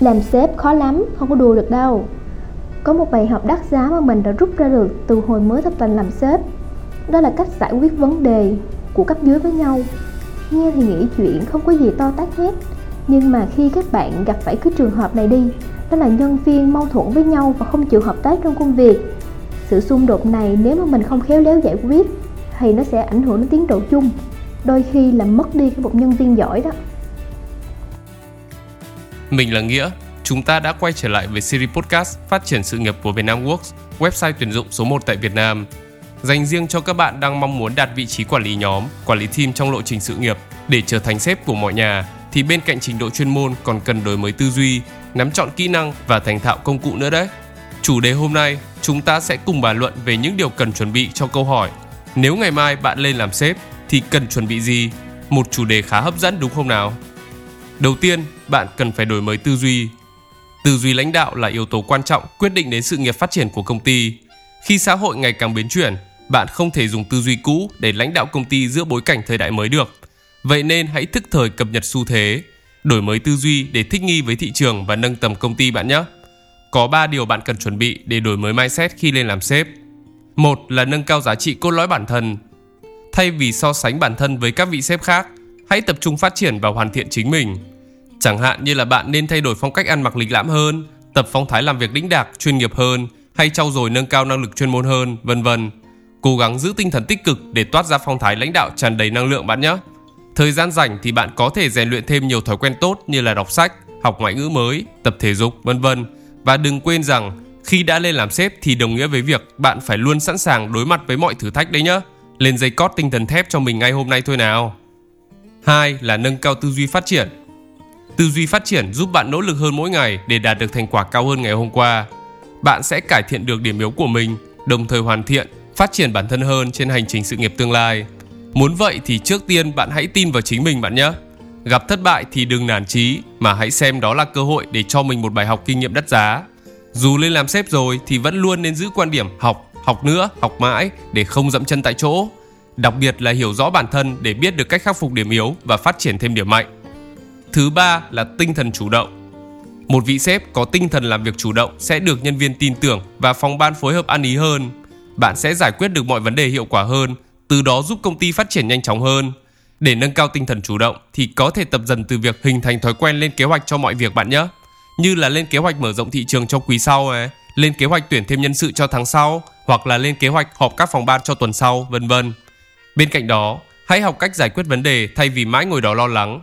Làm sếp khó lắm, không có đùa được đâu. Có một bài học đắt giá mà mình đã rút ra được từ hồi mới tập tành làm sếp. Đó là cách giải quyết vấn đề của cấp dưới với nhau. Nghe thì nghĩ chuyện không có gì to tát hết Nhưng mà khi các bạn gặp phải cái trường hợp này đi Đó là nhân viên mâu thuẫn với nhau và không chịu hợp tác trong công việc. Sự xung đột này nếu mà mình không khéo léo giải quyết Thì nó sẽ ảnh hưởng đến tiến độ chung Đôi khi là mất đi cái một nhân viên giỏi đó. Mình là Nghĩa, chúng ta đã quay trở lại với series podcast phát triển sự nghiệp của Vietnam Works, website tuyển dụng số 1 tại Việt Nam. Dành riêng cho các bạn đang mong muốn đạt vị trí quản lý nhóm, quản lý team trong lộ trình sự nghiệp để trở thành sếp của mọi nhà thì bên cạnh trình độ chuyên môn còn cần đổi mới tư duy, nắm chọn kỹ năng và thành thạo công cụ nữa đấy. Chủ đề hôm nay, chúng ta sẽ cùng bàn luận về những điều cần chuẩn bị cho câu hỏi nếu ngày mai bạn lên làm sếp thì cần chuẩn bị gì? Một chủ đề khá hấp dẫn đúng không nào? Đầu tiên, bạn cần phải đổi mới tư duy. Tư duy lãnh đạo là yếu tố quan trọng quyết định đến sự nghiệp phát triển của công ty. Khi xã hội ngày càng biến chuyển, bạn không thể dùng tư duy cũ để lãnh đạo công ty giữa bối cảnh thời đại mới được. Vậy nên hãy thức thời cập nhật xu thế, đổi mới tư duy để thích nghi với thị trường và nâng tầm công ty bạn nhé. Có 3 điều bạn cần chuẩn bị để đổi mới mindset khi lên làm sếp. Một là nâng cao giá trị cốt lõi bản thân. Thay vì so sánh bản thân với các vị sếp khác, hãy tập trung phát triển và hoàn thiện chính mình. Chẳng hạn như là bạn nên thay đổi phong cách ăn mặc lịch lãm hơn, tập phong thái làm việc đĩnh đạc, chuyên nghiệp hơn hay trau dồi nâng cao năng lực chuyên môn hơn, vân vân. Cố gắng giữ tinh thần tích cực để toát ra phong thái lãnh đạo tràn đầy năng lượng bạn nhé. Thời gian rảnh thì bạn có thể rèn luyện thêm nhiều thói quen tốt như là đọc sách, học ngoại ngữ mới, tập thể dục, vân vân. Và đừng quên rằng khi đã lên làm sếp thì đồng nghĩa với việc bạn phải luôn sẵn sàng đối mặt với mọi thử thách đấy nhá. Lên dây cót tinh thần thép cho mình ngay hôm nay thôi nào. Hai là nâng cao tư duy phát triển. Tư duy phát triển giúp bạn nỗ lực hơn mỗi ngày để đạt được thành quả cao hơn ngày hôm qua. Bạn sẽ cải thiện được điểm yếu của mình, đồng thời hoàn thiện, phát triển bản thân hơn trên hành trình sự nghiệp tương lai. Muốn vậy thì trước tiên bạn hãy tin vào chính mình bạn nhé. Gặp thất bại thì đừng nản chí mà hãy xem đó là cơ hội để cho mình một bài học kinh nghiệm đắt giá. Dù lên làm sếp rồi thì vẫn luôn nên giữ quan điểm học, học nữa, học mãi để không dẫm chân tại chỗ. Đặc biệt là hiểu rõ bản thân để biết được cách khắc phục điểm yếu và phát triển thêm điểm mạnh. Thứ ba là tinh thần chủ động. Một vị sếp có tinh thần làm việc chủ động sẽ được nhân viên tin tưởng và phòng ban phối hợp ăn ý hơn. Bạn sẽ giải quyết được mọi vấn đề hiệu quả hơn, từ đó giúp công ty phát triển nhanh chóng hơn. Để nâng cao tinh thần chủ động thì có thể tập dần từ việc hình thành thói quen lên kế hoạch cho mọi việc bạn nhé. Như là lên kế hoạch mở rộng thị trường cho quý sau này, lên kế hoạch tuyển thêm nhân sự cho tháng sau hoặc là lên kế hoạch họp các phòng ban cho tuần sau, vân vân. Bên cạnh đó, hãy học cách giải quyết vấn đề thay vì mãi ngồi đó lo lắng.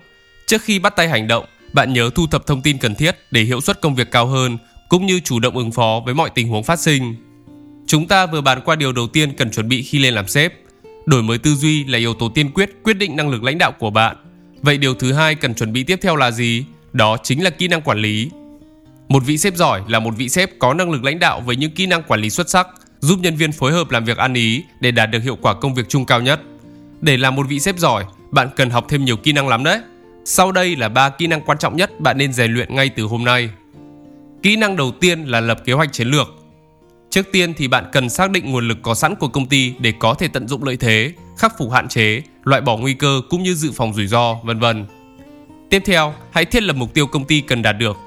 Trước khi bắt tay hành động, bạn nhớ thu thập thông tin cần thiết để hiệu suất công việc cao hơn cũng như chủ động ứng phó với mọi tình huống phát sinh. Chúng ta vừa bàn qua điều đầu tiên cần chuẩn bị khi lên làm sếp. Đổi mới tư duy là yếu tố tiên quyết quyết định năng lực lãnh đạo của bạn. Vậy điều thứ hai cần chuẩn bị tiếp theo là gì? Đó chính là kỹ năng quản lý. Một vị sếp giỏi là một vị sếp có năng lực lãnh đạo với những kỹ năng quản lý xuất sắc, giúp nhân viên phối hợp làm việc ăn ý để đạt được hiệu quả công việc chung cao nhất. Để làm một vị sếp giỏi, bạn cần học thêm nhiều kỹ năng lắm đấy. Sau đây là ba kỹ năng quan trọng nhất bạn nên rèn luyện ngay từ hôm nay. Kỹ năng đầu tiên là lập kế hoạch chiến lược. Trước tiên thì bạn cần xác định nguồn lực có sẵn của công ty để có thể tận dụng lợi thế, khắc phục hạn chế, loại bỏ nguy cơ cũng như dự phòng rủi ro, vân vân. Tiếp theo, hãy thiết lập mục tiêu công ty cần đạt được.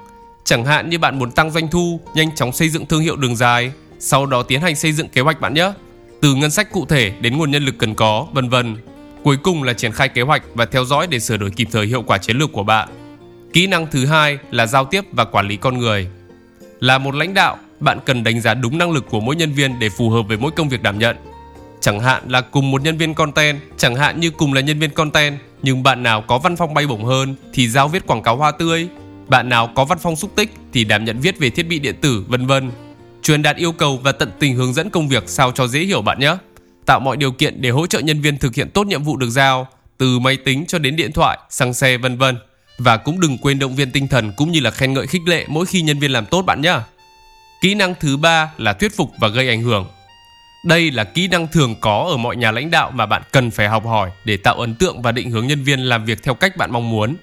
Chẳng hạn như bạn muốn tăng doanh thu, nhanh chóng xây dựng thương hiệu đường dài, sau đó tiến hành xây dựng kế hoạch bạn nhé. Từ ngân sách cụ thể đến nguồn nhân lực cần có, vân vân. Cuối cùng là triển khai kế hoạch và theo dõi để sửa đổi kịp thời hiệu quả chiến lược của bạn. Kỹ năng thứ hai là giao tiếp và quản lý con người. Là một lãnh đạo, bạn cần đánh giá đúng năng lực của mỗi nhân viên để phù hợp với mỗi công việc đảm nhận. Chẳng hạn là cùng một nhân viên content, chẳng hạn như cùng là nhân viên content, nhưng bạn nào có văn phong bay bổng hơn thì giao viết quảng cáo hoa tươi, bạn nào có văn phong xúc tích thì đảm nhận viết về thiết bị điện tử, vân vân. Truyền đạt yêu cầu và tận tình hướng dẫn công việc sao cho dễ hiểu bạn nhé. Tạo mọi điều kiện để hỗ trợ nhân viên thực hiện tốt nhiệm vụ được giao, từ máy tính cho đến điện thoại, xăng xe vân vân. Và cũng đừng quên động viên tinh thần cũng như là khen ngợi khích lệ mỗi khi nhân viên làm tốt bạn nhé. Kỹ năng thứ ba là thuyết phục và gây ảnh hưởng. Đây là kỹ năng thường có ở mọi nhà lãnh đạo mà bạn cần phải học hỏi để tạo ấn tượng và định hướng nhân viên làm việc theo cách bạn mong muốn.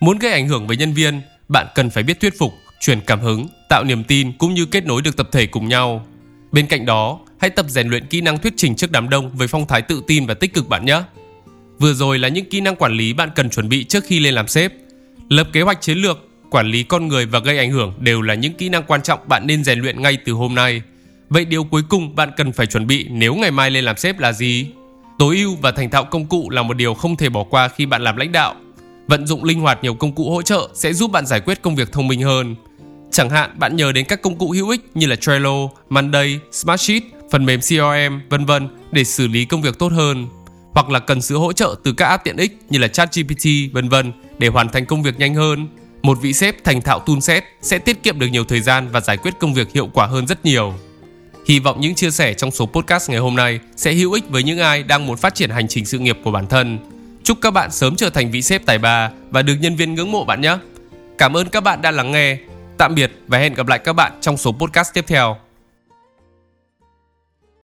Muốn gây ảnh hưởng với nhân viên, bạn cần phải biết thuyết phục, truyền cảm hứng, tạo niềm tin cũng như kết nối được tập thể cùng nhau. Bên cạnh đó, hãy tập rèn luyện kỹ năng thuyết trình trước đám đông với phong thái tự tin và tích cực bạn nhé. Vừa rồi là những kỹ năng quản lý bạn cần chuẩn bị trước khi lên làm sếp. Lập kế hoạch chiến lược, quản lý con người và gây ảnh hưởng đều là những kỹ năng quan trọng bạn nên rèn luyện ngay từ hôm nay. Vậy điều cuối cùng bạn cần phải chuẩn bị nếu ngày mai lên làm sếp là gì? Tối ưu và thành thạo công cụ là một điều không thể bỏ qua khi bạn làm lãnh đạo. Vận dụng linh hoạt nhiều công cụ hỗ trợ sẽ giúp bạn giải quyết công việc thông minh hơn. Chẳng hạn bạn nhờ đến các công cụ hữu ích như là Trello, Monday, Smartsheet, phần mềm CRM, vân vân để xử lý công việc tốt hơn. Hoặc là cần sự hỗ trợ từ các app tiện ích như là ChatGPT, vân vân để hoàn thành công việc nhanh hơn. Một vị sếp thành thạo toolset sẽ tiết kiệm được nhiều thời gian và giải quyết công việc hiệu quả hơn rất nhiều. Hy vọng những chia sẻ trong số podcast ngày hôm nay sẽ hữu ích với những ai đang muốn phát triển hành trình sự nghiệp của bản thân. Chúc các bạn sớm trở thành vị sếp tài ba và được nhân viên ngưỡng mộ bạn nhé. Cảm ơn các bạn đã lắng nghe. Tạm biệt và hẹn gặp lại các bạn trong số podcast tiếp theo.